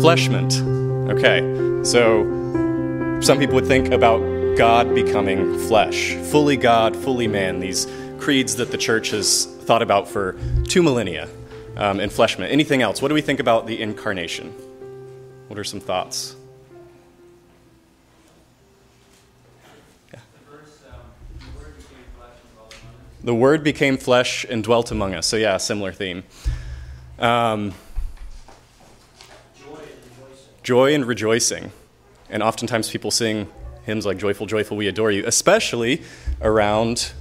Enfleshment. Okay, so some people would think about God becoming flesh, fully God, fully man, these creeds that the church has thought about for two millennia. Um, enfleshment. Anything else? What do we think about the incarnation? What are some thoughts? The Word became flesh and dwelt among us. So, yeah, similar theme. Um. Joy and rejoicing. And oftentimes people sing hymns like Joyful, Joyful, We Adore You, especially around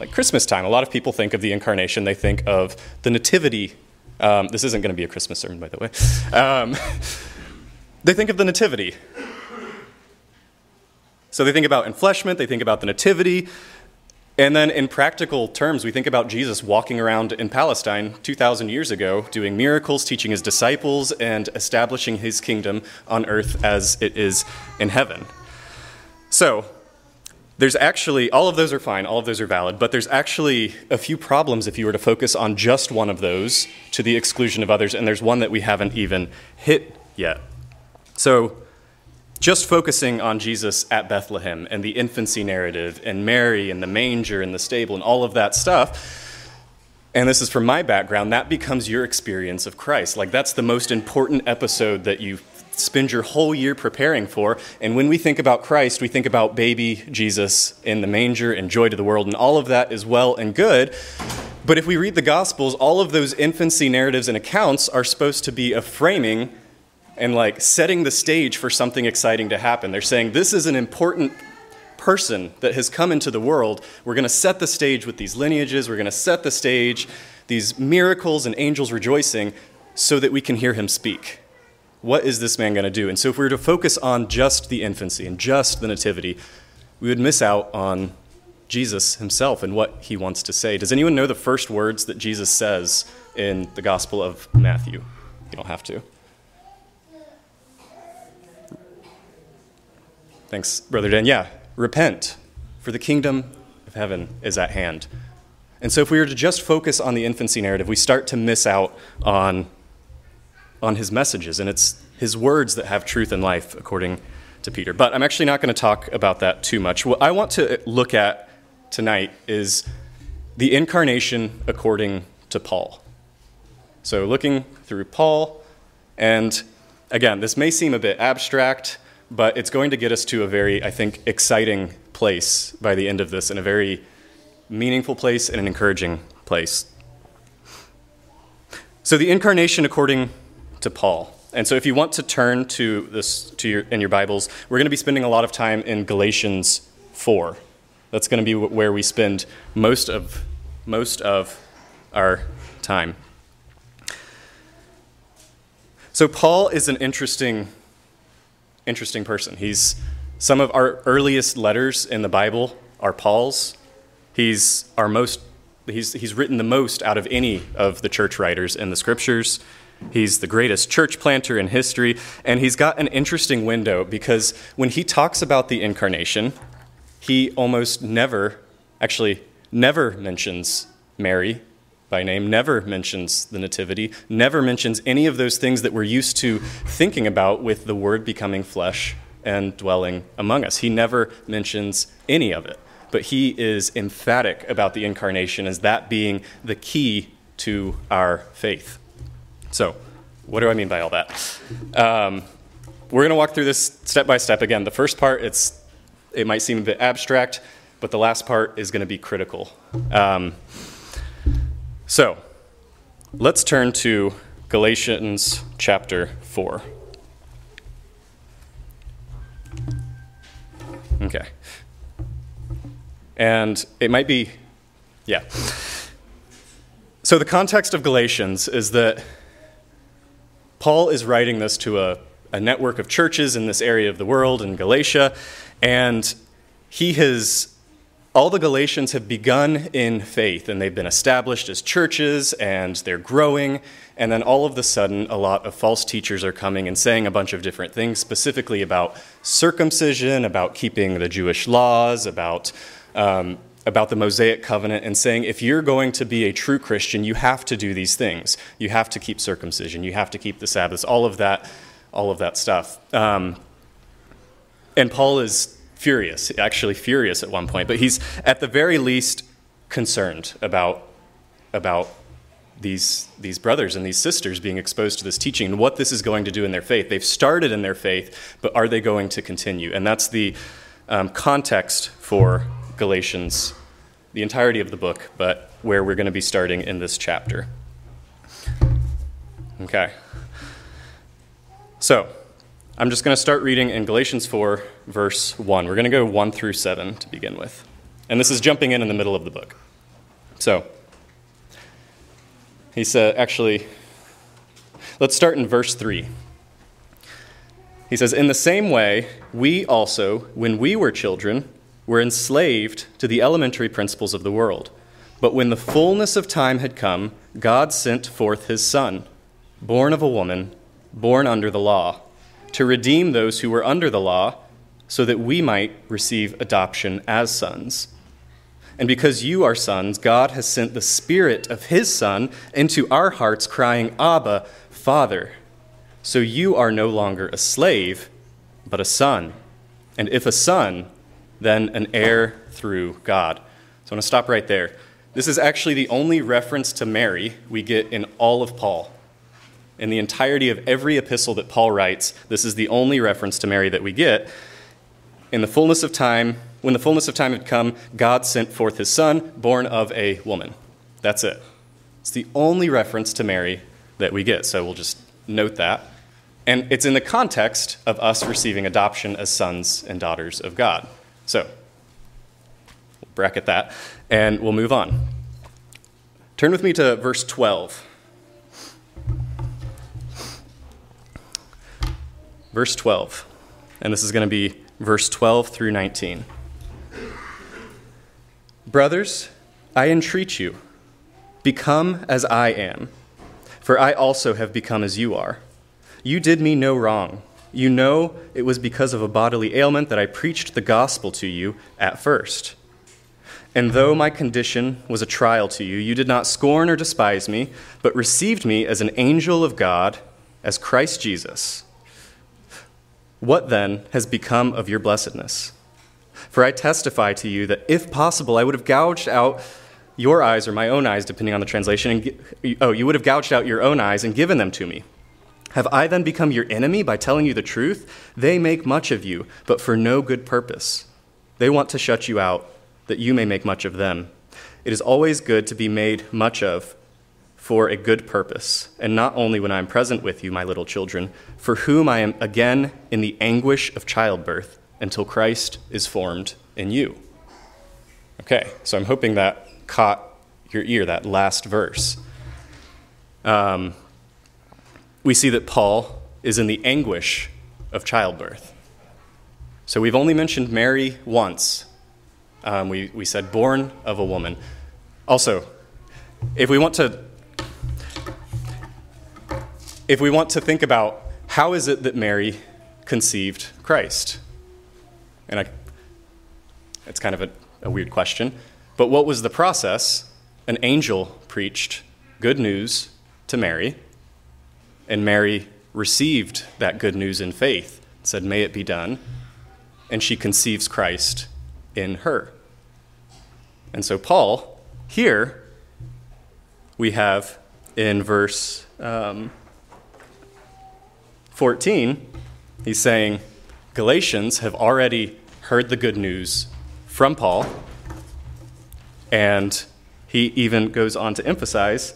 like Christmas time. A lot of people think of the incarnation, they think of the nativity. Um, this isn't going to be a Christmas sermon, by the way. Um, they think of the nativity. So they think about enfleshment, they think about the nativity, and then, in practical terms, we think about Jesus walking around in Palestine 2,000 years ago, doing miracles, teaching his disciples, and establishing his kingdom on earth as it is in heaven. So, there's actually, all of those are fine, all of those are valid, but there's actually a few problems if you were to focus on just one of those to the exclusion of others, and there's one that we haven't even hit yet. So, just focusing on Jesus at Bethlehem and the infancy narrative and Mary and the manger and the stable and all of that stuff, and this is from my background, that becomes your experience of Christ. Like, that's the most important episode that you spend your whole year preparing for. And when we think about Christ, we think about baby Jesus in the manger and joy to the world, and all of that is well and good. But if we read the Gospels, all of those infancy narratives and accounts are supposed to be a framing and like setting the stage for something exciting to happen. They're saying this is an important person that has come into the world. We're going to set the stage with these lineages, we're going to set the stage, these miracles and angels rejoicing, so that we can hear him speak. What is this man going to do? And so, if we were to focus on just the infancy and just the nativity, we would miss out on Jesus himself and what he wants to say. Does anyone know the first words that Jesus says in the Gospel of Matthew? You don't have to. Thanks, Brother Dan. Yeah, repent, for the kingdom of heaven is at hand. And so, if we were to just focus on the infancy narrative, we start to miss out on, on his messages, and it's his words that have truth and life, according to Peter. But I'm actually not going to talk about that too much. What I want to look at tonight is the incarnation according to Paul. So, looking through Paul, and again, this may seem a bit abstract, but it's going to get us to a very, I think, exciting place by the end of this, and a very meaningful place and an encouraging place. So, the incarnation according to Paul. And so, if you want to turn to this to your, in your Bibles, we're going to be spending a lot of time in Galatians 4. That's going to be where we spend most of, most of our time. So, Paul is an interesting, interesting person. He's some of our earliest letters in the Bible are Paul's. He's our most, he's, he's written the most out of any of the church writers in the scriptures. He's the greatest church planter in history, and he's got an interesting window because when he talks about the incarnation, he almost never, actually, never mentions Mary by name, never mentions the Nativity, never mentions any of those things that we're used to thinking about with the Word becoming flesh and dwelling among us. He never mentions any of it, but he is emphatic about the incarnation as that being the key to our faith. So, what do I mean by all that? Um, we're going to walk through this step by step again. The first part, it's it might seem a bit abstract, but the last part is going to be critical. Um, so, let's turn to Galatians chapter 4. Okay. And it might be, yeah. So, the context of Galatians is that Paul is writing this to a, a network of churches in this area of the world in Galatia, and he has all the Galatians have begun in faith and they've been established as churches and they're growing. And then all of a sudden, a lot of false teachers are coming and saying a bunch of different things, specifically about circumcision, about keeping the Jewish laws, about, um, about the Mosaic covenant, and saying if you're going to be a true Christian, you have to do these things. You have to keep circumcision, you have to keep the Sabbath, all of that. all of that stuff. Um, and Paul is furious, actually furious at one point, but he's at the very least concerned about, about these, these brothers and these sisters being exposed to this teaching and what this is going to do in their faith. They've started in their faith, but are they going to continue? And that's the um, context for Galatians, the entirety of the book, but where we're going to be starting in this chapter. Okay. So, I'm just going to start reading in Galatians 4, verse 1. We're going to go 1 through 7 to begin with. And this is jumping in in the middle of the book. So, he said, actually, let's start in verse 3. He says, In the same way, we also, when we were children, were enslaved to the elementary principles of the world. But when the fullness of time had come, God sent forth his Son, born of a woman, born under the law, to redeem those who were under the law, so that we might receive adoption as sons. And because you are sons, God has sent the Spirit of His Son into our hearts, crying, Abba, Father. So you are no longer a slave, but a son. And if a son, then an heir through God. So I want to stop right there. This is actually the only reference to Mary we get in all of Paul. In the entirety of every epistle that Paul writes, this is the only reference to Mary that we get. In the fullness of time, when the fullness of time had come, God sent forth his son, born of a woman. That's it. It's the only reference to Mary that we get, so we'll just note that. And it's in the context of us receiving adoption as sons and daughters of God. So, we'll bracket that, and we'll move on. Turn with me to verse 12. Verse 12. And this is going to be verse 12 through 19. Brothers, I entreat you, become as I am, for I also have become as you are. You did me no wrong. You know it was because of a bodily ailment that I preached the gospel to you at first. And though my condition was a trial to you, you did not scorn or despise me, but received me as an angel of God, as Christ Jesus. What then has become of your blessedness? For I testify to you that if possible, I would have gouged out your eyes or my own eyes, depending on the translation. And, oh, you would have gouged out your own eyes and given them to me. Have I then become your enemy by telling you the truth? They make much of you, but for no good purpose. They want to shut you out, that you may make much of them. It is always good to be made much of for a good purpose, and not only when I am present with you, my little children, for whom I am again in the anguish of childbirth until Christ is formed in you. Okay, so I'm hoping that caught your ear, that last verse. Um, we see that Paul is in the anguish of childbirth. So we've only mentioned Mary once. Um, we, we said born of a woman. Also, if we want to if we want to think about how is it that Mary conceived Christ? And I, it's kind of a, a weird question. But what was the process? An angel preached good news to Mary, and Mary received that good news in faith, said, May it be done. And she conceives Christ in her. And so, Paul, here, we have in verse um, 14, he's saying, Galatians have already heard the good news from Paul, and he even goes on to emphasize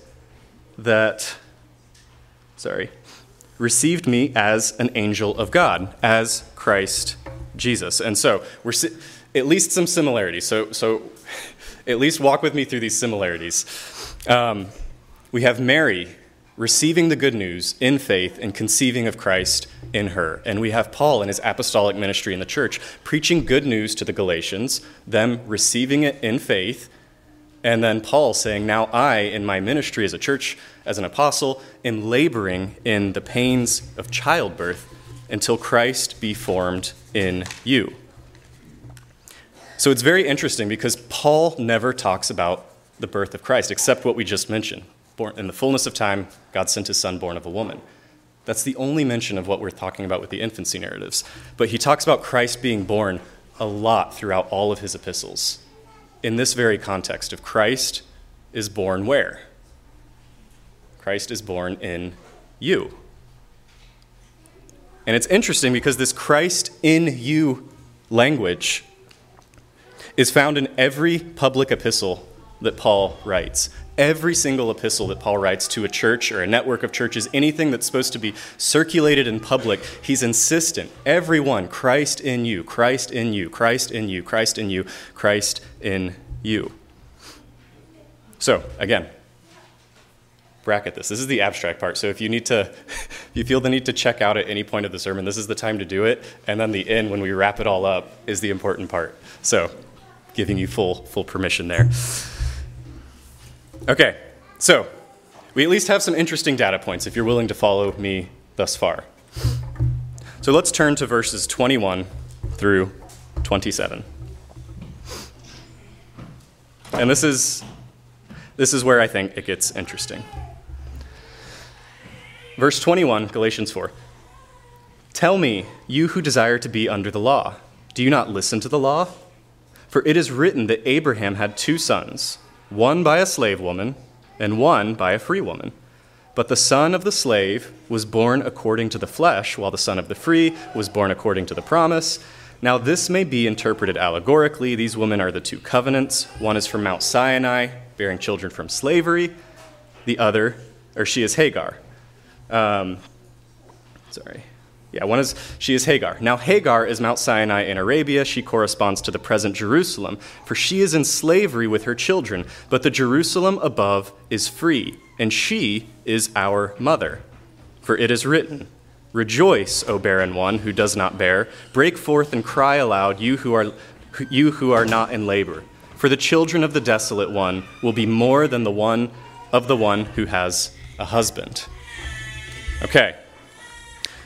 that, sorry, received me as an angel of God, as Christ Jesus. And so we're si- at least some similarities. So, so at least walk with me through these similarities. Um, we have Mary receiving the good news in faith and conceiving of Christ in her. And we have Paul in his apostolic ministry in the church preaching good news to the Galatians, them receiving it in faith, and then Paul saying, Now I, in my ministry as a church, as an apostle, am laboring in the pains of childbirth until Christ be formed in you. So it's very interesting because Paul never talks about the birth of Christ except what we just mentioned born, in the fullness of time, God sent his son born of a woman. That's the only mention of what we're talking about with the infancy narratives. But he talks about Christ being born a lot throughout all of his epistles. In this very context of Christ is born where? Christ is born in you. And it's interesting because this Christ in you language is found in every public epistle that Paul writes every single epistle that Paul writes to a church or a network of churches, anything that's supposed to be circulated in public, he's insistent. Everyone, Christ in you, Christ in you, Christ in you, Christ in you, Christ in you. So, again, bracket this. This is the abstract part. So if you need to, if you feel the need to check out at any point of the sermon, this is the time to do it. And then the end, when we wrap it all up, is the important part. So, giving you full full permission there. Okay, so we at least have some interesting data points if you're willing to follow me thus far. So let's turn to verses 21 through 27. And this is, this is where I think it gets interesting. Verse 21, Galatians 4. Tell me, you who desire to be under the law, do you not listen to the law? For it is written that Abraham had two sons one by a slave woman, and one by a free woman. But the son of the slave was born according to the flesh, while the son of the free was born according to the promise. Now, this may be interpreted allegorically. These women are the two covenants. One is from Mount Sinai, bearing children from slavery. The other, or she is Hagar. Um, sorry. Yeah, one is she is Hagar. Now Hagar is Mount Sinai in Arabia. She corresponds to the present Jerusalem, for she is in slavery with her children, but the Jerusalem above is free, and she is our mother. For it is written, Rejoice, O barren one who does not bear, break forth and cry aloud, you who are you who are not in labor. For the children of the desolate one will be more than the one of the one who has a husband. Okay.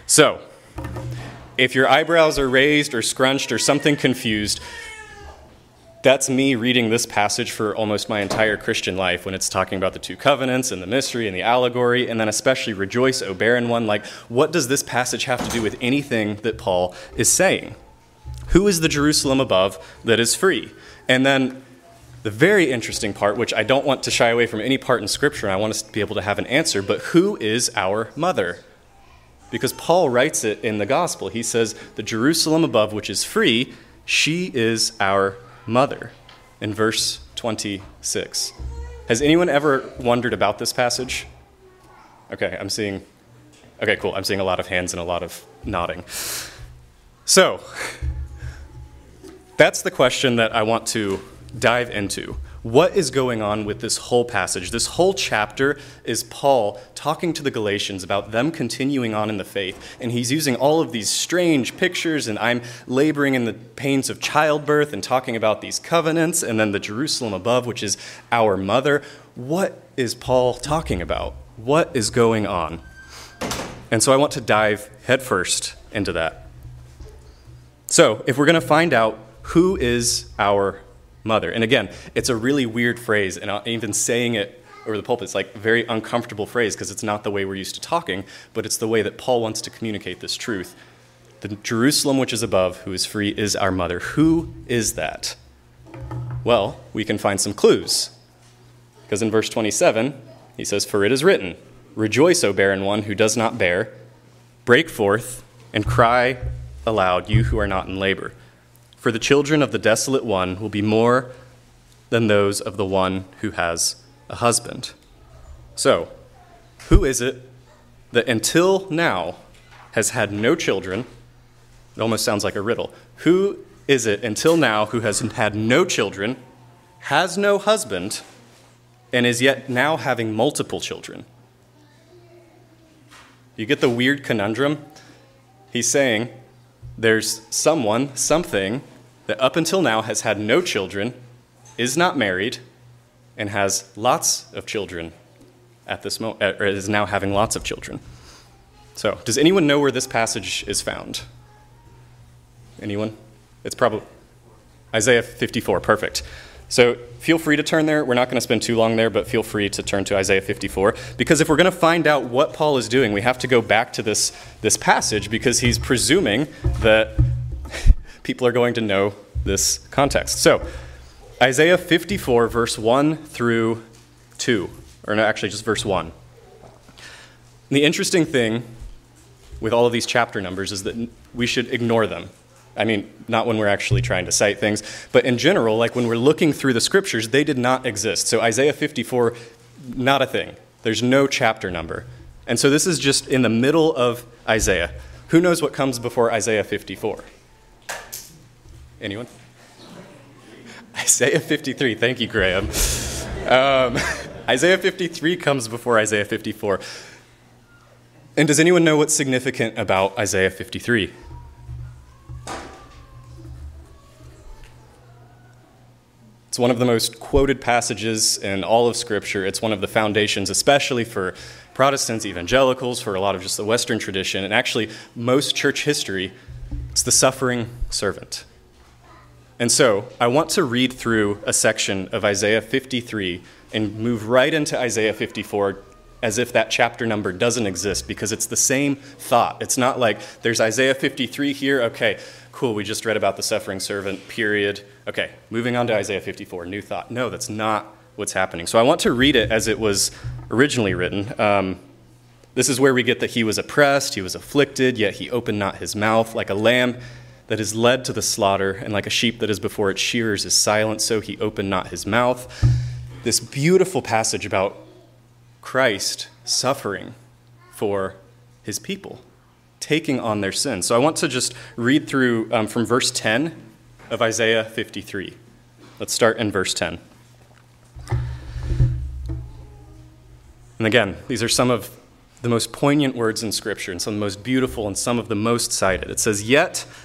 So, if your eyebrows are raised or scrunched or something confused, that's me reading this passage for almost my entire Christian life when it's talking about the two covenants and the mystery and the allegory, and then especially rejoice, O barren one. Like, what does this passage have to do with anything that Paul is saying? Who is the Jerusalem above that is free? And then the very interesting part, which I don't want to shy away from any part in Scripture, I want us to be able to have an answer, but who is our mother? Because Paul writes it in the gospel. He says, The Jerusalem above, which is free, she is our mother, in verse 26. Has anyone ever wondered about this passage? Okay, I'm seeing. Okay, cool. I'm seeing a lot of hands and a lot of nodding. So, that's the question that I want to dive into what is going on with this whole passage. This whole chapter is Paul talking to the Galatians about them continuing on in the faith. And he's using all of these strange pictures, and I'm laboring in the pains of childbirth and talking about these covenants, and then the Jerusalem above, which is our mother. What is Paul talking about? What is going on? And so I want to dive headfirst into that. So, if we're going to find out who is our mother. And again, it's a really weird phrase, and even saying it over the pulpit, it's like a very uncomfortable phrase because it's not the way we're used to talking, but it's the way that Paul wants to communicate this truth. The Jerusalem which is above, who is free, is our mother. Who is that? Well, we can find some clues. Because in verse 27, he says, For it is written, Rejoice, O barren one who does not bear, break forth and cry aloud, you who are not in labor. For the children of the desolate one will be more than those of the one who has a husband. So, who is it that until now has had no children? It almost sounds like a riddle. Who is it until now who has had no children, has no husband, and is yet now having multiple children? You get the weird conundrum? He's saying there's someone, something, that up until now has had no children, is not married, and has lots of children at this moment, uh, or is now having lots of children. So, does anyone know where this passage is found? Anyone? It's probably Isaiah 54, perfect. So feel free to turn there. We're not going to spend too long there, but feel free to turn to Isaiah 54. Because if we're going to find out what Paul is doing, we have to go back to this, this passage because he's presuming that people are going to know this context. So, Isaiah 54, verse 1 through 2, or no, actually just verse 1. the interesting thing with all of these chapter numbers is that we should ignore them. I mean, not when we're actually trying to cite things, but in general, like when we're looking through the scriptures, they did not exist. So Isaiah 54, not a thing. There's no chapter number. And so this is just in the middle of Isaiah. Who knows what comes before Isaiah 54? Anyone? Isaiah 53. Thank you, Graham. Um, Isaiah 53 comes before Isaiah 54. And does anyone know what's significant about Isaiah 53? It's one of the most quoted passages in all of Scripture. It's one of the foundations, especially for Protestants, evangelicals, for a lot of just the Western tradition, and actually most church history. It's the suffering servant. And so I want to read through a section of Isaiah 53 and move right into Isaiah 54 as if that chapter number doesn't exist because it's the same thought. It's not like there's Isaiah 53 here, okay, cool, we just read about the suffering servant, period. Okay, moving on to Isaiah 54, new thought. No, that's not what's happening. So I want to read it as it was originally written. Um, this is where we get that he was oppressed, he was afflicted, yet he opened not his mouth. Like a lamb that is led to the slaughter, and like a sheep that is before its shearers is silent, so he opened not his mouth. This beautiful passage about Christ suffering for his people taking on their sins. So I want to just read through um, from verse 10 of Isaiah 53. Let's start in verse 10. And again, these are some of the most poignant words in Scripture and some of the most beautiful and some of the most cited. It says, Yet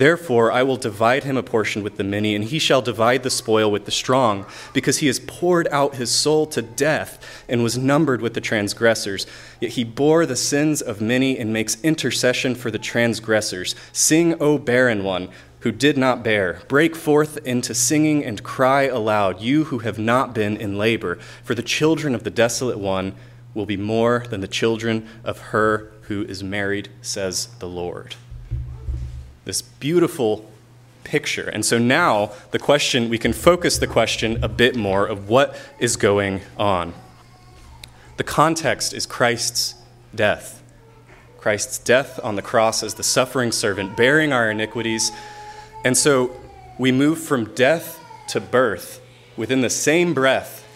Therefore, I will divide him a portion with the many, and he shall divide the spoil with the strong, because he has poured out his soul to death and was numbered with the transgressors. Yet he bore the sins of many and makes intercession for the transgressors. Sing, O barren one, who did not bear. Break forth into singing and cry aloud, you who have not been in labor, for the children of the desolate one will be more than the children of her who is married, says the Lord this beautiful picture. And so now the question, we can focus the question a bit more of what is going on. The context is Christ's death. Christ's death on the cross as the suffering servant, bearing our iniquities. And so we move from death to birth within the same breath.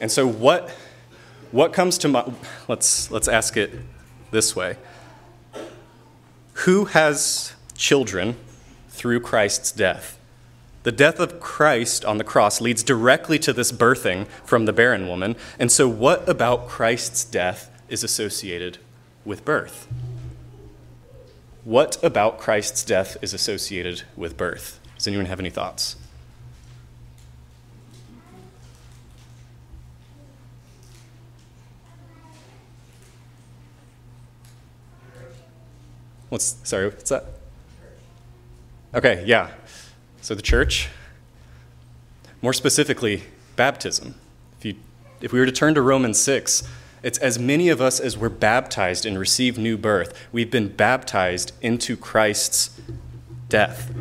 And so what, what comes to mind? Let's, let's ask it this way who has children through Christ's death? The death of Christ on the cross leads directly to this birthing from the barren woman. And so, what about Christ's death is associated with birth? What about Christ's death is associated with birth? Does anyone have any thoughts? What's sorry? What's that? Okay, yeah. So the church, more specifically, baptism. If you if we were to turn to Romans six, it's as many of us as were baptized and received new birth. We've been baptized into Christ's death.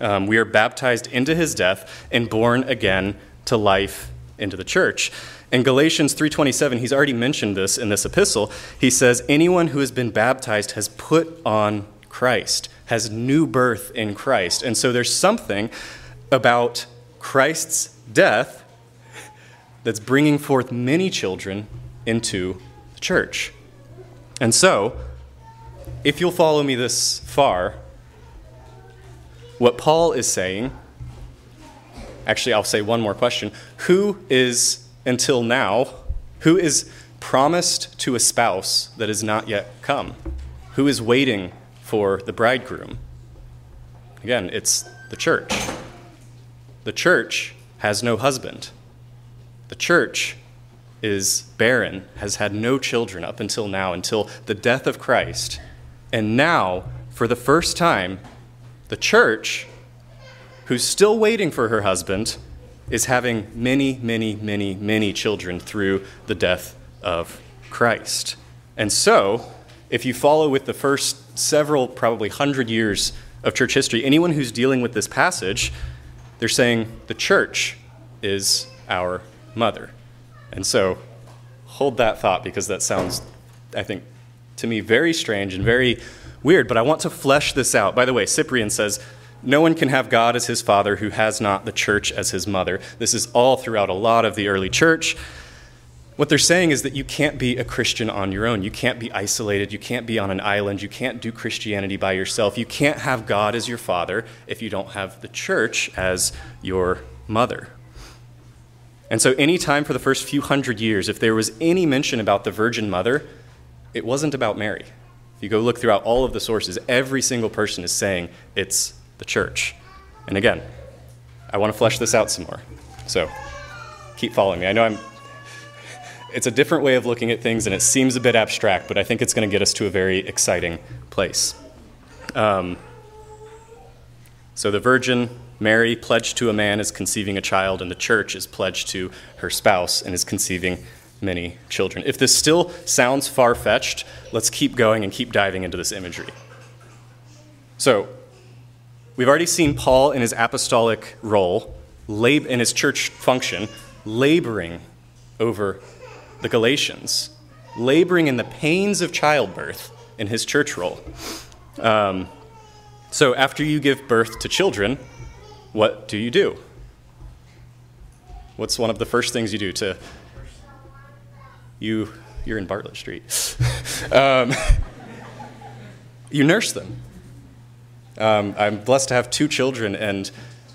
Um, we are baptized into his death and born again to life into the church. In Galatians 3:27, he's already mentioned this in this epistle. He says, "Anyone who has been baptized has put on Christ, has new birth in Christ." And so there's something about Christ's death that's bringing forth many children into the church. And so, if you'll follow me this far, what Paul is saying, actually, I'll say one more question. Who is until now, who is promised to a spouse that has not yet come, who is waiting for the bridegroom. Again, it's the church. The church has no husband. The church is barren, has had no children up until now, until the death of Christ. And now, for the first time, the church, who's still waiting for her husband, is having many, many, many, many children through the death of Christ. And so, if you follow with the first several, probably hundred years of church history, anyone who's dealing with this passage, they're saying the church is our mother. And so, hold that thought because that sounds, I think, to me very strange and very weird, but I want to flesh this out. By the way, Cyprian says, no one can have God as his father who has not the church as his mother. This is all throughout a lot of the early church. What they're saying is that you can't be a Christian on your own. You can't be isolated. You can't be on an island. You can't do Christianity by yourself. You can't have God as your father if you don't have the church as your mother. And so, any time for the first few hundred years, if there was any mention about the Virgin Mother, it wasn't about Mary. If you go look throughout all of the sources, every single person is saying it's the church. And again, I want to flesh this out some more. So, keep following me. I know I'm it's a different way of looking at things, and it seems a bit abstract, but I think it's going to get us to a very exciting place. Um, so the Virgin Mary pledged to a man is conceiving a child, and the church is pledged to her spouse and is conceiving many children. If this still sounds far fetched, let's keep going and keep diving into this imagery. So, we've already seen Paul in his apostolic role, lab- in his church function, laboring over the Galatians, laboring in the pains of childbirth in his church role. Um, so, after you give birth to children, what do you do? What's one of the first things you do to you? You're in Bartlett Street. um, you nurse them. Um, I'm blessed to have two children, and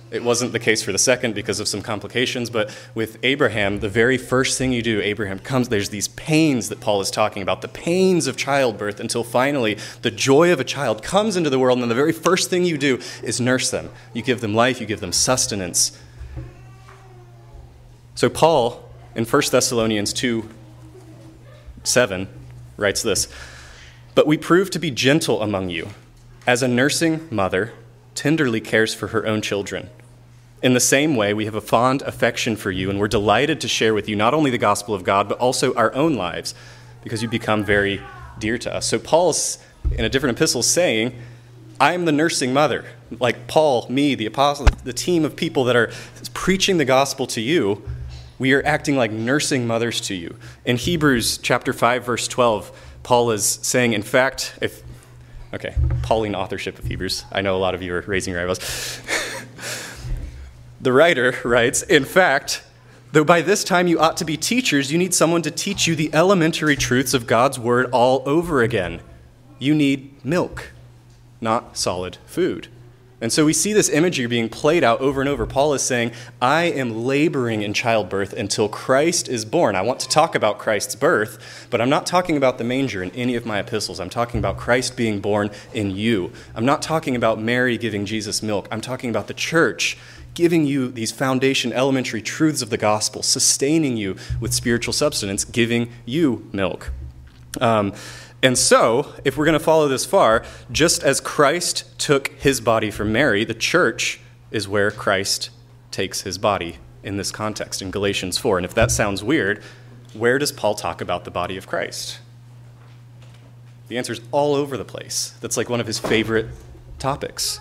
it wasn't the case for the second because of some complications, but with Abraham, the very first thing you do, Abraham comes, there's these pains that Paul is talking about, the pains of childbirth, until finally the joy of a child comes into the world, and then the very first thing you do is nurse them. You give them life, you give them sustenance. So, Paul in 1 Thessalonians 2 7 writes this But we prove to be gentle among you, as a nursing mother tenderly cares for her own children. In the same way, we have a fond affection for you, and we're delighted to share with you not only the gospel of God, but also our own lives, because you become very dear to us. So, Paul's in a different epistle saying, I'm the nursing mother. Like Paul, me, the apostle, the team of people that are preaching the gospel to you, we are acting like nursing mothers to you. In Hebrews chapter 5, verse 12, Paul is saying, in fact, if okay, Pauline authorship of Hebrews. I know a lot of you are raising your eyebrows. The writer writes In fact, though by this time you ought to be teachers, you need someone to teach you the elementary truths of God's word all over again. You need milk, not solid food. And so we see this imagery being played out over and over. Paul is saying, I am laboring in childbirth until Christ is born. I want to talk about Christ's birth, but I'm not talking about the manger in any of my epistles. I'm talking about Christ being born in you. I'm not talking about Mary giving Jesus milk. I'm talking about the church giving you these foundation elementary truths of the gospel, sustaining you with spiritual substance, giving you milk. Um, and so, if we're going to follow this far, just as Christ took his body from Mary, the church is where Christ takes his body in this context in Galatians 4. And if that sounds weird, where does Paul talk about the body of Christ? The answer is all over the place. That's like one of his favorite topics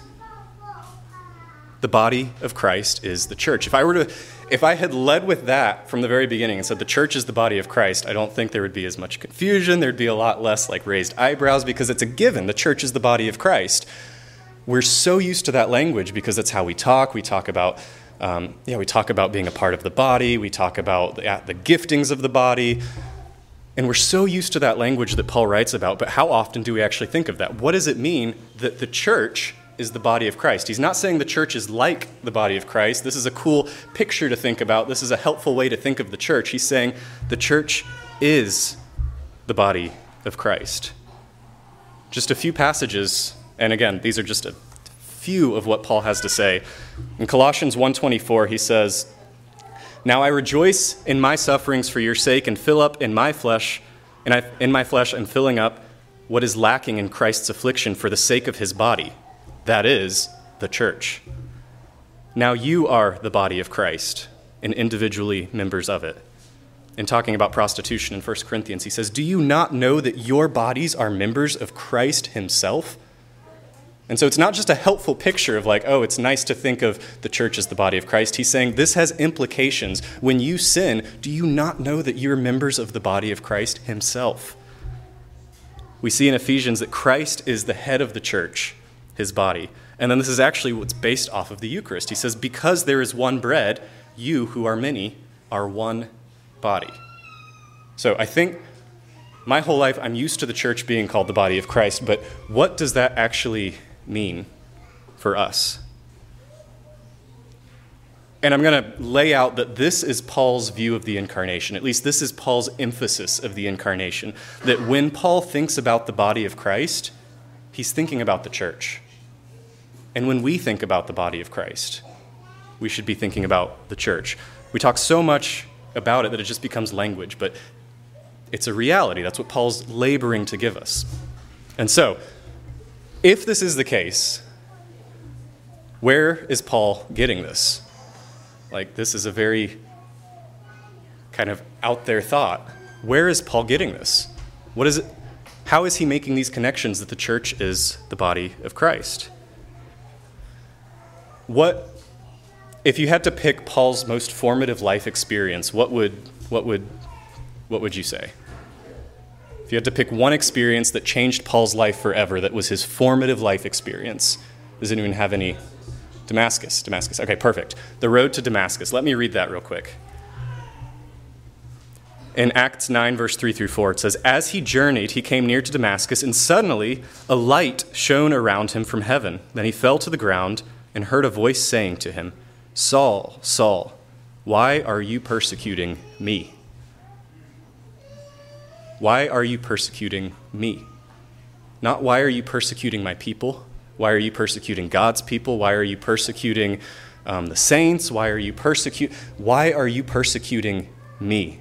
the body of Christ is the church. If I were to if I had led with that from the very beginning and said the church is the body of Christ, I don't think there would be as much confusion. There'd be a lot less like raised eyebrows because it's a given. The church is the body of Christ. We're so used to that language because that's how we talk. We talk about um, yeah, we talk about being a part of the body. We talk about the, the giftings of the body. And we're so used to that language that Paul writes about, but how often do we actually think of that? What does it mean that the church is the body of Christ. He's not saying the church is like the body of Christ. This is a cool picture to think about. This is a helpful way to think of the church. He's saying the church is the body of Christ. Just a few passages, and again, these are just a few of what Paul has to say. In Colossians 1:24, he says, "Now I rejoice in my sufferings for your sake and fill up in my flesh, and I, in my flesh I'm filling up what is lacking in Christ's affliction for the sake of his body, that is the church." Now you are the body of Christ and individually members of it. In talking about prostitution in 1 Corinthians, he says, Do you not know that your bodies are members of Christ himself? And so it's not just a helpful picture of like, oh, it's nice to think of the church as the body of Christ. He's saying this has implications. When you sin, do you not know that you're members of the body of Christ himself? We see in Ephesians that Christ is the head of the church, his body. And then this is actually what's based off of the Eucharist. He says, Because there is one bread, you who are many are one body. So I think my whole life I'm used to the church being called the body of Christ, but what does that actually mean for us? And I'm going to lay out that this is Paul's view of the incarnation. At least this is Paul's emphasis of the incarnation. That when Paul thinks about the body of Christ, he's thinking about the church. And when we think about the body of Christ, we should be thinking about the church. We talk so much about it that it just becomes language, but it's a reality. That's what Paul's laboring to give us. And so, if this is the case, where is Paul getting this? Like, this is a very kind of out there thought. Where is Paul getting this? What is it? How is he making these connections that the church is the body of Christ? What, if you had to pick Paul's most formative life experience, what would, what would, what would you say? If you had to pick one experience that changed Paul's life forever, that was his formative life experience, does anyone have any? Damascus, Damascus. Okay, perfect. The road to Damascus. Let me read that real quick. In Acts 9, verse 3 through 4, it says, As he journeyed, he came near to Damascus, and suddenly a light shone around him from heaven. Then he fell to the ground and heard a voice saying to him, Saul, Saul, why are you persecuting me? Why are you persecuting me? Not why are you persecuting my people? Why are you persecuting God's people? Why are you persecuting um, the saints? Why are you persecute? Why are you persecuting me?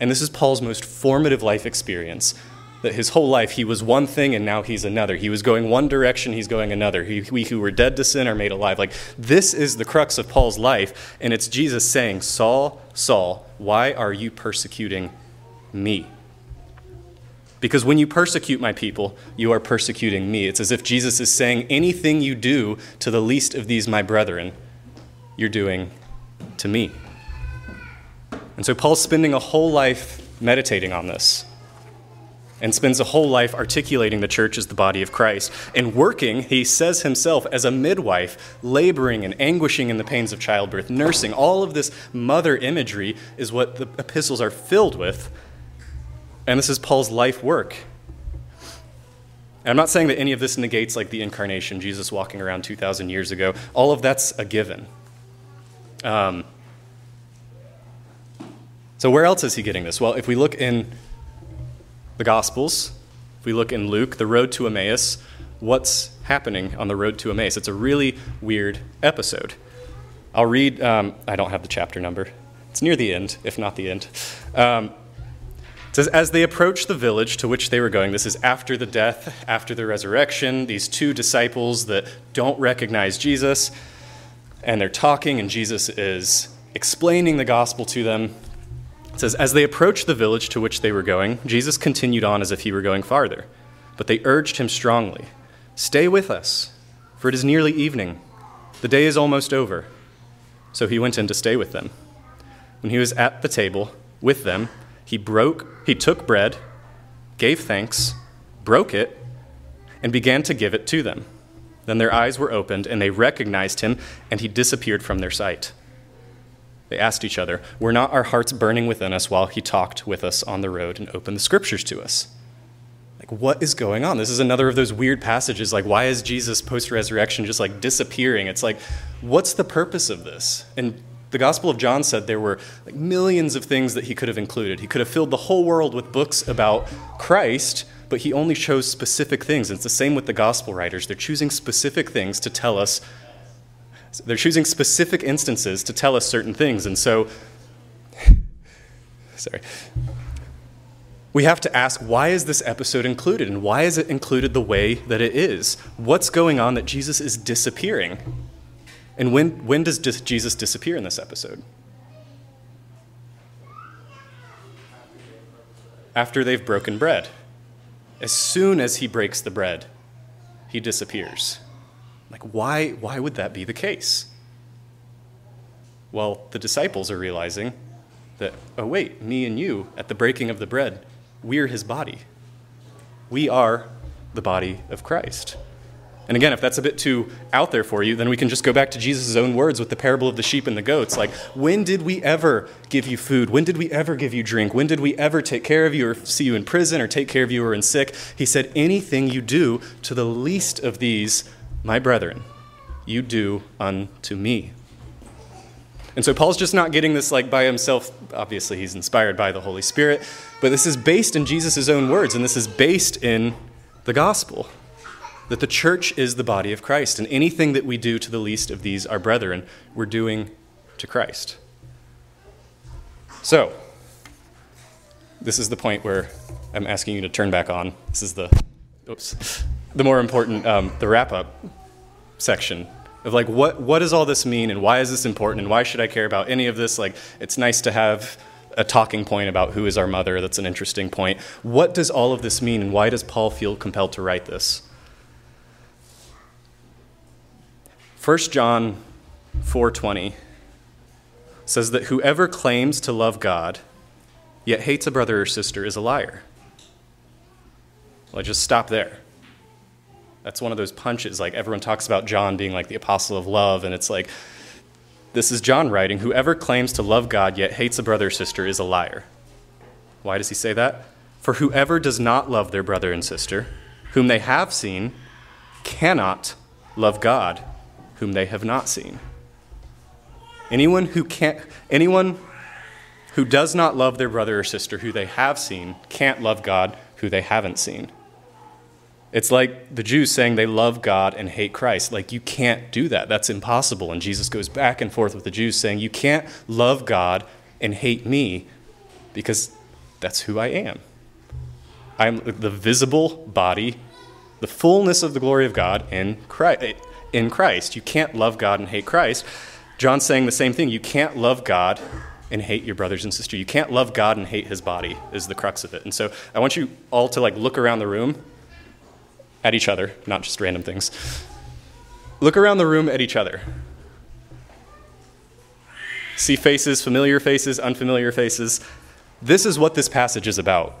And this is Paul's most formative life experience. That his whole life he was one thing and now he's another. He was going one direction, he's going another. He, we who were dead to sin are made alive. Like this is the crux of Paul's life, and it's Jesus saying, Saul, Saul, why are you persecuting me? Because when you persecute my people, you are persecuting me. It's as if Jesus is saying, anything you do to the least of these, my brethren, you're doing to me. And so Paul's spending a whole life meditating on this and spends a whole life articulating the church as the body of Christ and working, he says himself, as a midwife, laboring and anguishing in the pains of childbirth, nursing. All of this mother imagery is what the epistles are filled with and this is Paul's life work. And I'm not saying that any of this negates like the incarnation, Jesus walking around 2,000 years ago. All of that's a given. Um, so, where else is he getting this? Well, if we look in the Gospels, if we look in Luke, the road to Emmaus, what's happening on the road to Emmaus? It's a really weird episode. I'll read, um, I don't have the chapter number. It's near the end, if not the end. Um, it says, As they approached the village to which they were going, this is after the death, after the resurrection, these two disciples that don't recognize Jesus, and they're talking, and Jesus is explaining the gospel to them. It says, As they approached the village to which they were going, Jesus continued on as if he were going farther. But they urged him strongly, Stay with us, for it is nearly evening. The day is almost over. So he went in to stay with them. When he was at the table with them, he broke, he took bread, gave thanks, broke it, and began to give it to them. Then their eyes were opened, and they recognized him, and he disappeared from their sight. They asked each other, Were not our hearts burning within us while he talked with us on the road and opened the scriptures to us? Like, what is going on? This is another of those weird passages. Like, why is Jesus post resurrection just like disappearing? It's like, what's the purpose of this? And The Gospel of John said there were like millions of things that he could have included. He could have filled the whole world with books about Christ, but he only chose specific things. And it's the same with the Gospel writers. They're choosing specific things to tell us, they're choosing specific instances to tell us certain things. And so, sorry. We have to ask why is this episode included and why is it included the way that it is? What's going on that Jesus is disappearing? And when, when does dis- Jesus disappear in this episode? After they've broken bread. As soon as he breaks the bread, he disappears. Like, why, why would that be the case? Well, the disciples are realizing that, oh, wait, me and you, at the breaking of the bread, we're his body. We are the body of Christ. And again, if that's a bit too out there for you, then we can just go back to Jesus' own words with the parable of the sheep and the goats. Like, when did we ever give you food? When did we ever give you drink? When did we ever take care of you or see you in prison or take care of you or in sick? He said, Anything you do to the least of these, my brethren, you do unto me. And so Paul's just not getting this like by himself. Obviously, he's inspired by the Holy Spirit, but this is based in Jesus' own words, and this is based in the gospel that the church is the body of Christ, and anything that we do to the least of these, our brethren, we're doing to Christ. So, this is the point where I'm asking you to turn back on. This is the, oops, the more important, um, the wrap up section of like, what, what does all this mean, and why is this important, and why should I care about any of this? Like, it's nice to have a talking point about who is our mother. That's an interesting point. What does all of this mean, and why does Paul feel compelled to write this? 1 John 4:20 says that whoever claims to love God yet hates a brother or sister is a liar. Well, I just stop there. That's one of those punches like everyone talks about John being like the apostle of love and it's like this is John writing, whoever claims to love God yet hates a brother or sister is a liar. Why does he say that? For whoever does not love their brother and sister, whom they have seen, cannot love God whom they have not seen. Anyone who can't anyone who does not love their brother or sister who they have seen can't love God who they haven't seen. It's like the Jews saying they love God and hate Christ. Like, you can't do that. That's impossible. And Jesus goes back and forth with the Jews saying, You can't love God and hate me because that's who I am. I'm the visible body, the fullness of the glory of God in Christ in Christ. You can't love God and hate Christ. John's saying the same thing. You can't love God and hate your brothers and sisters. You can't love God and hate his body is the crux of it. And so I want you all to like look around the room at each other, not just random things. Look around the room at each other. See faces, familiar faces, unfamiliar faces. This is what this passage is about.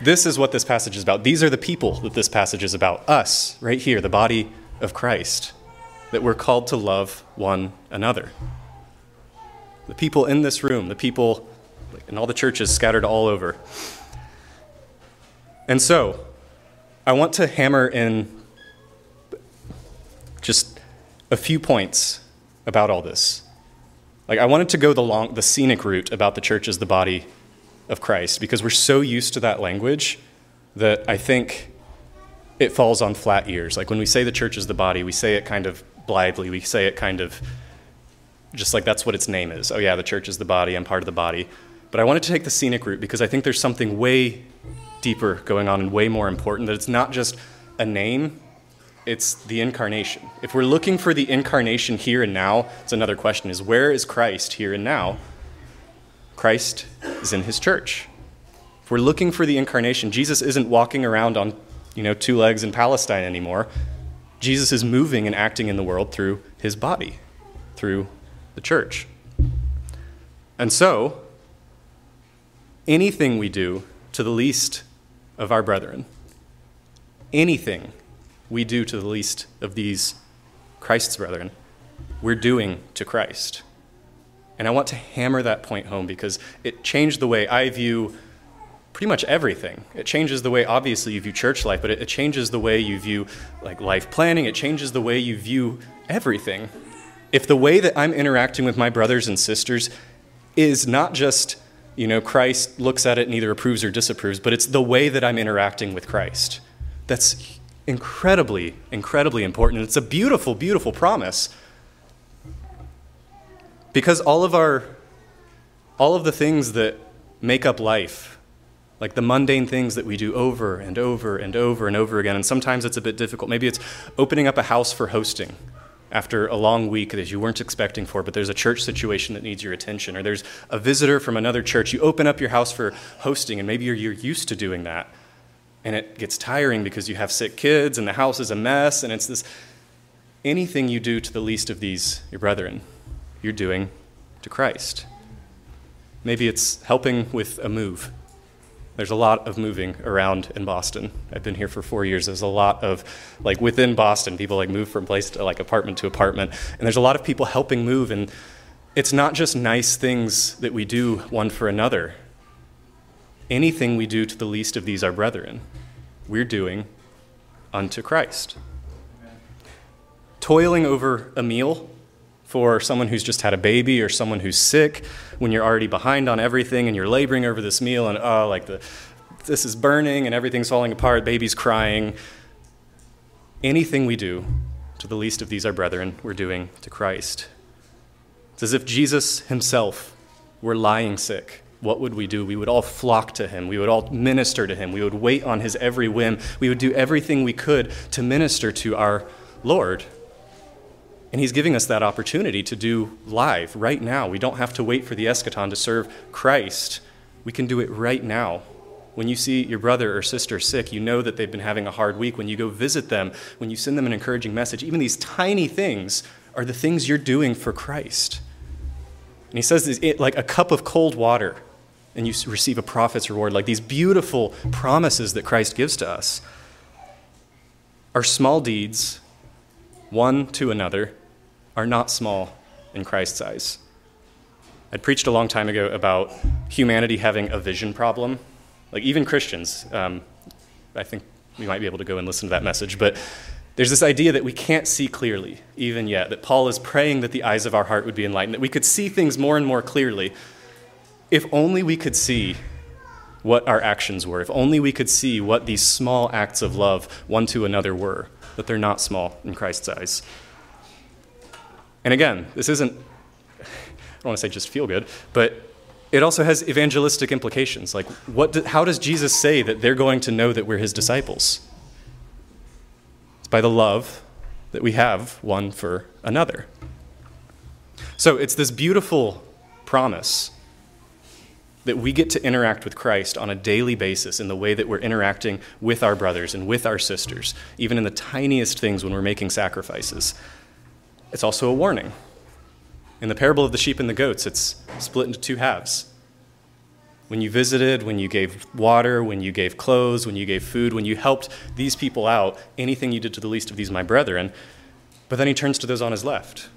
This is what this passage is about. These are the people that this passage is about. Us, right here, the body of Christ, that we're called to love one another. The people in this room, the people in all the churches scattered all over. And so, I want to hammer in just a few points about all this. Like, I wanted to go the long, the scenic route about the church as the body of Christ because we're so used to that language that I think it falls on flat ears. Like when we say the church is the body, we say it kind of blithely. We say it kind of just like that's what its name is. Oh, yeah, the church is the body. I'm part of the body. But I wanted to take the scenic route because I think there's something way deeper going on and way more important that it's not just a name, it's the incarnation. If we're looking for the incarnation here and now, it's another question is where is Christ here and now? Christ is in his church. If we're looking for the incarnation, Jesus isn't walking around on, you know, two legs in Palestine anymore. Jesus is moving and acting in the world through his body, through the church. And so, anything we do to the least of our brethren, anything we do to the least of these Christ's brethren, we're doing to Christ. And I want to hammer that point home because it changed the way I view pretty much everything. It changes the way, obviously, you view church life, but it, it, changes the way you view like life planning. It changes the way you view everything. if the way that I'm interacting with my brothers and sisters is not just, you know, Christ looks at it and either approves or disapproves, but it's the way that I'm interacting with Christ. That's incredibly, incredibly important. And it's a beautiful, beautiful promise. Because all of our, all of the things that make up life, like the mundane things that we do over and over and over and over again, and sometimes it's a bit difficult. Maybe it's opening up a house for hosting after a long week that you weren't expecting for, but there's a church situation that needs your attention, or there's a visitor from another church. You open up your house for hosting, and maybe you're, you're used to doing that. And it gets tiring because you have sick kids, and the house is a mess, and it's this anything you do to the least of these, your brethren, you're doing to Christ. Maybe it's helping with a move there's a lot of moving around in Boston. I've been here for four years. There's a lot of, like, within Boston, people like move from place to like apartment to apartment. And there's a lot of people helping move. And it's not just nice things that we do one for another. Anything we do to the least of these, our brethren, we're doing unto Christ. Toiling over a meal for someone who's just had a baby or someone who's sick when you're already behind on everything and you're laboring over this meal and oh like the this is burning and everything's falling apart baby's crying anything we do to the least of these our brethren we're doing to christ it's as if jesus himself were lying sick what would we do? We would all flock to him. We would all minister to him. We would wait on his every whim. We would do everything we could to minister to our Lord. And he's giving us that opportunity to do live right now. We don't have to wait for the eschaton to serve Christ. We can do it right now. When you see your brother or sister sick, you know that they've been having a hard week. When you go visit them, when you send them an encouraging message, even these tiny things are the things you're doing for Christ. And he says, it, like a cup of cold water, and you receive a prophet's reward, like these beautiful promises that Christ gives to us. Our small deeds, one to another, are not small in Christ's eyes. I'd preached a long time ago about humanity having a vision problem. Like, even Christians, um, I think we might be able to go and listen to that message, but there's this idea that we can't see clearly, even yet, that Paul is praying that the eyes of our heart would be enlightened, that we could see things more and more clearly. If only we could see what our actions were, if only we could see what these small acts of love one to another were, that they're not small in Christ's eyes. And again, this isn't, I don't want to say just feel good, but it also has evangelistic implications. Like, what do, how does Jesus say that they're going to know that we're his disciples? It's by the love that we have one for another. So it's this beautiful promise that we get to interact with Christ on a daily basis in the way that we're interacting with our brothers and with our sisters, even in the tiniest things when we're making sacrifices. It's also a warning. In the parable of the sheep and the goats, it's split into two halves. When you visited, when you gave water, when you gave clothes, when you gave food, when you helped these people out, anything you did to the least of these, my brethren. But then he turns to those on his left.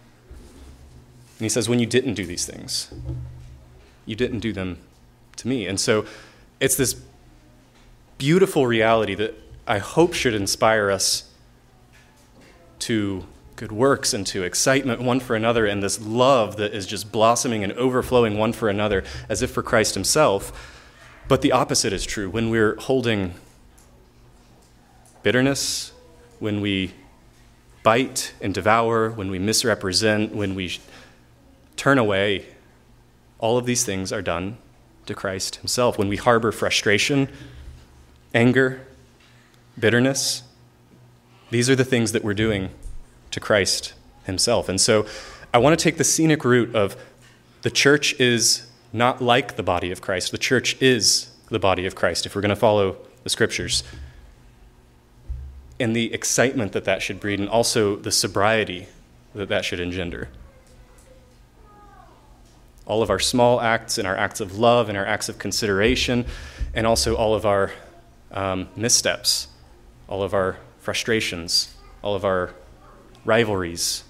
And he says, When you didn't do these things, you didn't do them to me. And so it's this beautiful reality that I hope should inspire us to good works and to excitement one for another and this love that is just blossoming and overflowing one for another as if for Christ Himself. But the opposite is true. When we're holding bitterness, when we bite and devour, when we misrepresent, when we turn away, all of these things are done to Christ Himself. When we harbor frustration, anger, bitterness, these are the things that we're doing to Christ himself. And so I want to take the scenic route of the church is not like the body of Christ. The church is the body of Christ, if we're going to follow the scriptures. And the excitement that that should breed, and also the sobriety that that should engender. All of our small acts and our acts of love and our acts of consideration, and also all of our um, missteps, all of our frustrations, all of our rivalries,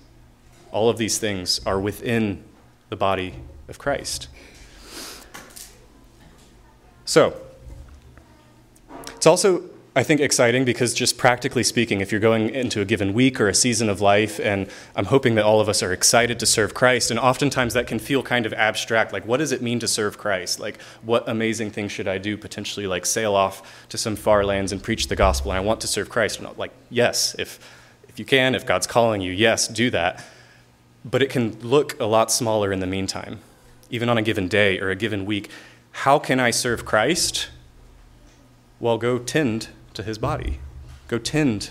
all of these things are within the body of Christ. So, it's also I think, exciting because, just practically speaking, if you're going into a given week or a season of life, and I'm hoping that all of us are excited to serve Christ, and oftentimes that can feel kind of abstract. Like, what does it mean to serve Christ? Like, what amazing thing should I do? Potentially, like, sail off to some far lands and preach the gospel, and I want to serve Christ. And like, yes, if, if you can, if God's calling you, yes, do that. But it can look a lot smaller in the meantime, even on a given day or a given week. How can I serve Christ? Well, go tend to his body. Go tend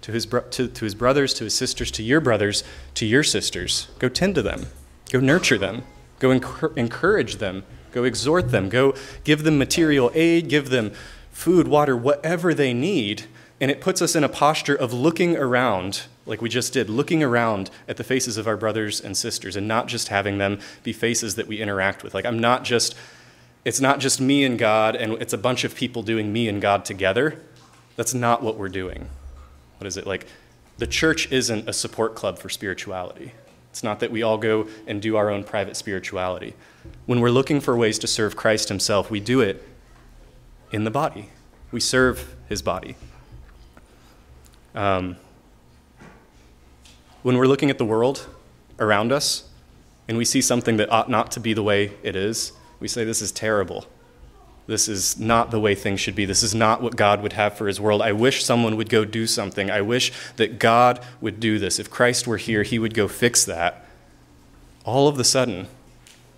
to his, bro- to, to his brothers, to his sisters, to your brothers, to your sisters. Go tend to them. Go nurture them. Go encourage them. Go exhort them. Go give them material aid. Give them food, water, whatever they need. And it puts us in a posture of looking around, like we just did, looking around at the faces of our brothers and sisters and not just having them be faces that we interact with. Like, I'm not just it's not just me and God and it's a bunch of people doing me and God together. That's not what we're doing. What is it? Like, the church isn't a support club for spirituality. It's not that we all go and do our own private spirituality. When we're looking for ways to serve Christ Himself, we do it in the body. We serve His body. Um, when we're looking at the world around us and we see something that ought not to be the way it is, we say, This is terrible. This is not the way things should be. This is not what God would have for his world. I wish someone would go do something. I wish that God would do this. If Christ were here, he would go fix that. All of the sudden,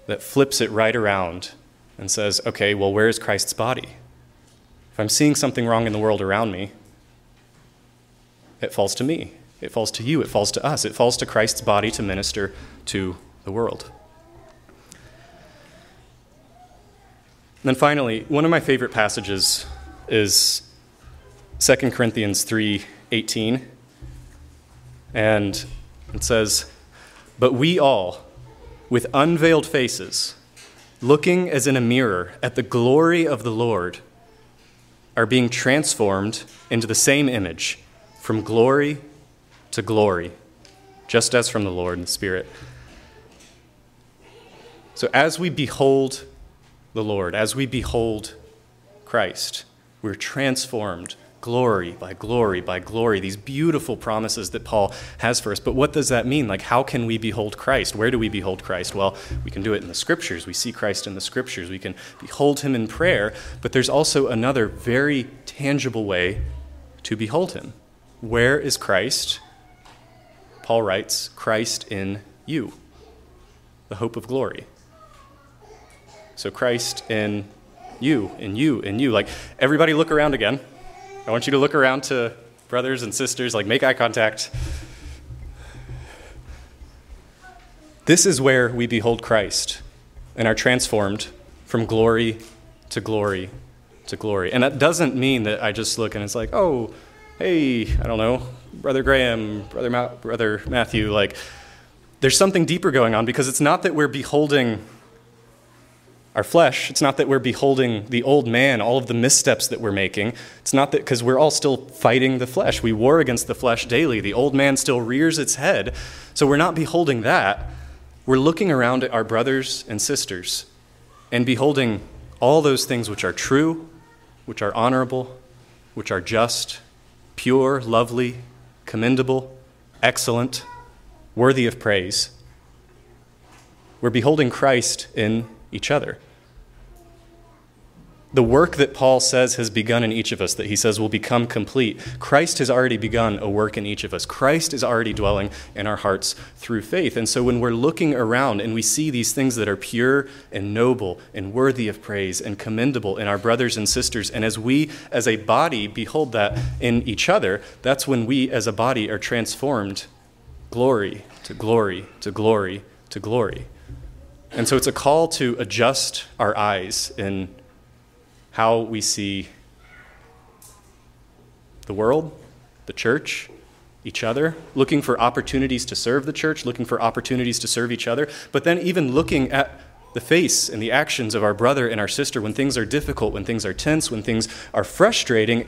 that flips it right around and says, okay, well, where is Christ's body? If I'm seeing something wrong in the world around me, it falls to me. It falls to you. It falls to us. It falls to Christ's body to minister to the world. And then finally, one of my favorite passages is 2 Corinthians 3:18. And it says, "But we all, with unveiled faces, looking as in a mirror at the glory of the Lord, are being transformed into the same image, from glory to glory, just as from the Lord and the Spirit." So as we behold the Lord, as we behold Christ, we're transformed glory by glory by glory, these beautiful promises that Paul has for us. But what does that mean? Like, how can we behold Christ? Where do we behold Christ? Well, we can do it in the scriptures. We see Christ in the scriptures. We can behold him in prayer. But there's also another very tangible way to behold him. Where is Christ? Paul writes, Christ in you, the hope of glory. So Christ in you, in you, in you. Like everybody look around again. I want you to look around to brothers and sisters, like make eye contact. This is where we behold Christ and are transformed from glory to glory to glory. And that doesn't mean that I just look and it's like, oh, hey, I don't know, Brother Graham, Brother, Ma- Brother Matthew. Like, there's something deeper going on because it's not that we're beholding our flesh. It's not that we're beholding the old man, all of the missteps that we're making. It's not that because we're all still fighting the flesh. We war against the flesh daily. The old man still rears its head. So we're not beholding that. We're looking around at our brothers and sisters and beholding all those things which are true, which are honorable, which are just, pure, lovely, commendable, excellent, worthy of praise. We're beholding Christ in each other. The work that Paul says has begun in each of us, that he says will become complete, Christ has already begun a work in each of us. Christ is already dwelling in our hearts through faith. And so when we're looking around and we see these things that are pure and noble and worthy of praise and commendable in our brothers and sisters, and as we as a body behold that in each other, that's when we as a body are transformed glory to glory to glory to glory. And so it's a call to adjust our eyes in how we see the world, the church, each other, looking for opportunities to serve the church, looking for opportunities to serve each other, but then even looking at the face and the actions of our brother and our sister when things are difficult, when things are tense, when things are frustrating,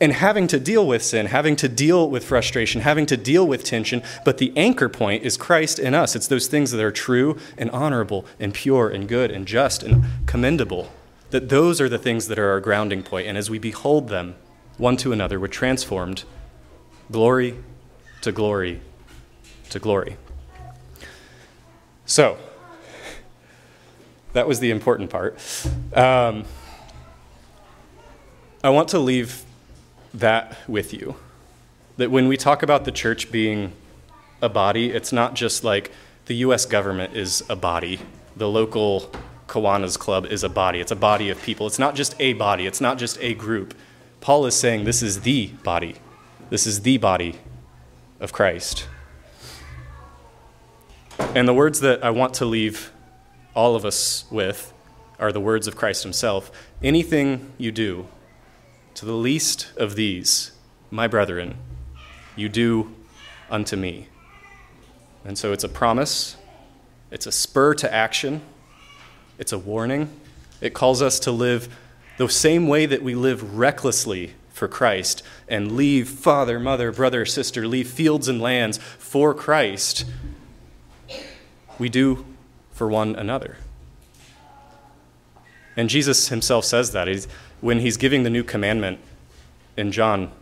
and having to deal with sin, having to deal with frustration, having to deal with tension, but the anchor point is Christ in us. It's those things that are true and honorable and pure and good and just and commendable. That those are the things that are our grounding point. And as we behold them one to another, we're transformed glory to glory to glory. So, that was the important part. Um, I want to leave that with you. That when we talk about the church being a body, it's not just like the US government is a body, the local Kiwanis Club is a body. It's a body of people. It's not just a body, it's not just a group. Paul is saying this is the body. This is the body of Christ. And the words that I want to leave all of us with are the words of Christ Himself. Anything you do to the least of these, my brethren, you do unto me. And so it's a promise, it's a spur to action, it's a warning. It calls us to live the same way that we live recklessly for Christ and leave father, mother, brother, sister, leave fields and lands for Christ. We do for one another. And Jesus himself says that. He's, when he's giving the new commandment in John,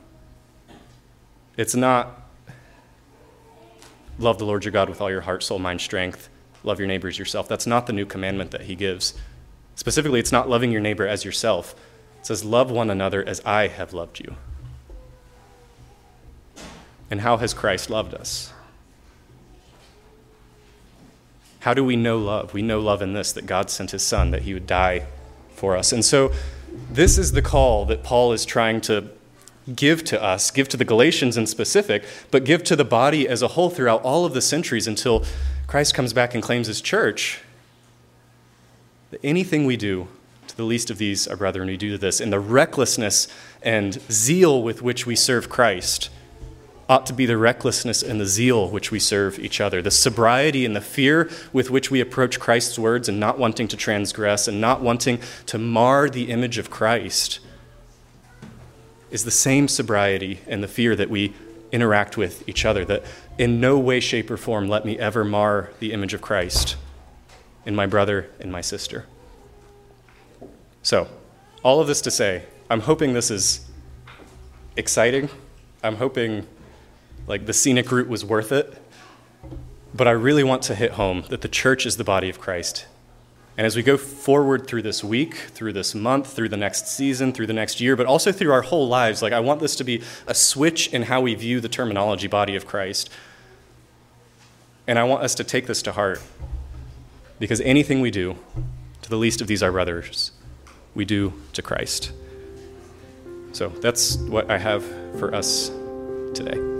it's not love the Lord your God with all your heart, soul, mind, strength, love your neighbors yourself. That's not the new commandment that he gives. Specifically, it's not loving your neighbor as yourself. It says, Love one another as I have loved you. And how has Christ loved us? How do we know love? We know love in this that God sent his Son, that he would die for us. And so, this is the call that Paul is trying to give to us, give to the Galatians in specific, but give to the body as a whole throughout all of the centuries until Christ comes back and claims his church. That anything we do to the least of these, our brethren, we do this in the recklessness and zeal with which we serve Christ ought to be the recklessness and the zeal which we serve each other, the sobriety and the fear with which we approach Christ's words and not wanting to transgress and not wanting to mar the image of Christ is the same sobriety and the fear that we interact with each other, that in no way, shape, or form let me ever mar the image of Christ in my brother and my sister. So, all of this to say, I'm hoping this is exciting. I'm hoping like the scenic route was worth it. But I really want to hit home that the church is the body of Christ. And as we go forward through this week, through this month, through the next season, through the next year, but also through our whole lives, like I want this to be a switch in how we view the terminology body of Christ. And I want us to take this to heart. Because anything we do to the least of these our brothers, we do to Christ. So that's what I have for us today.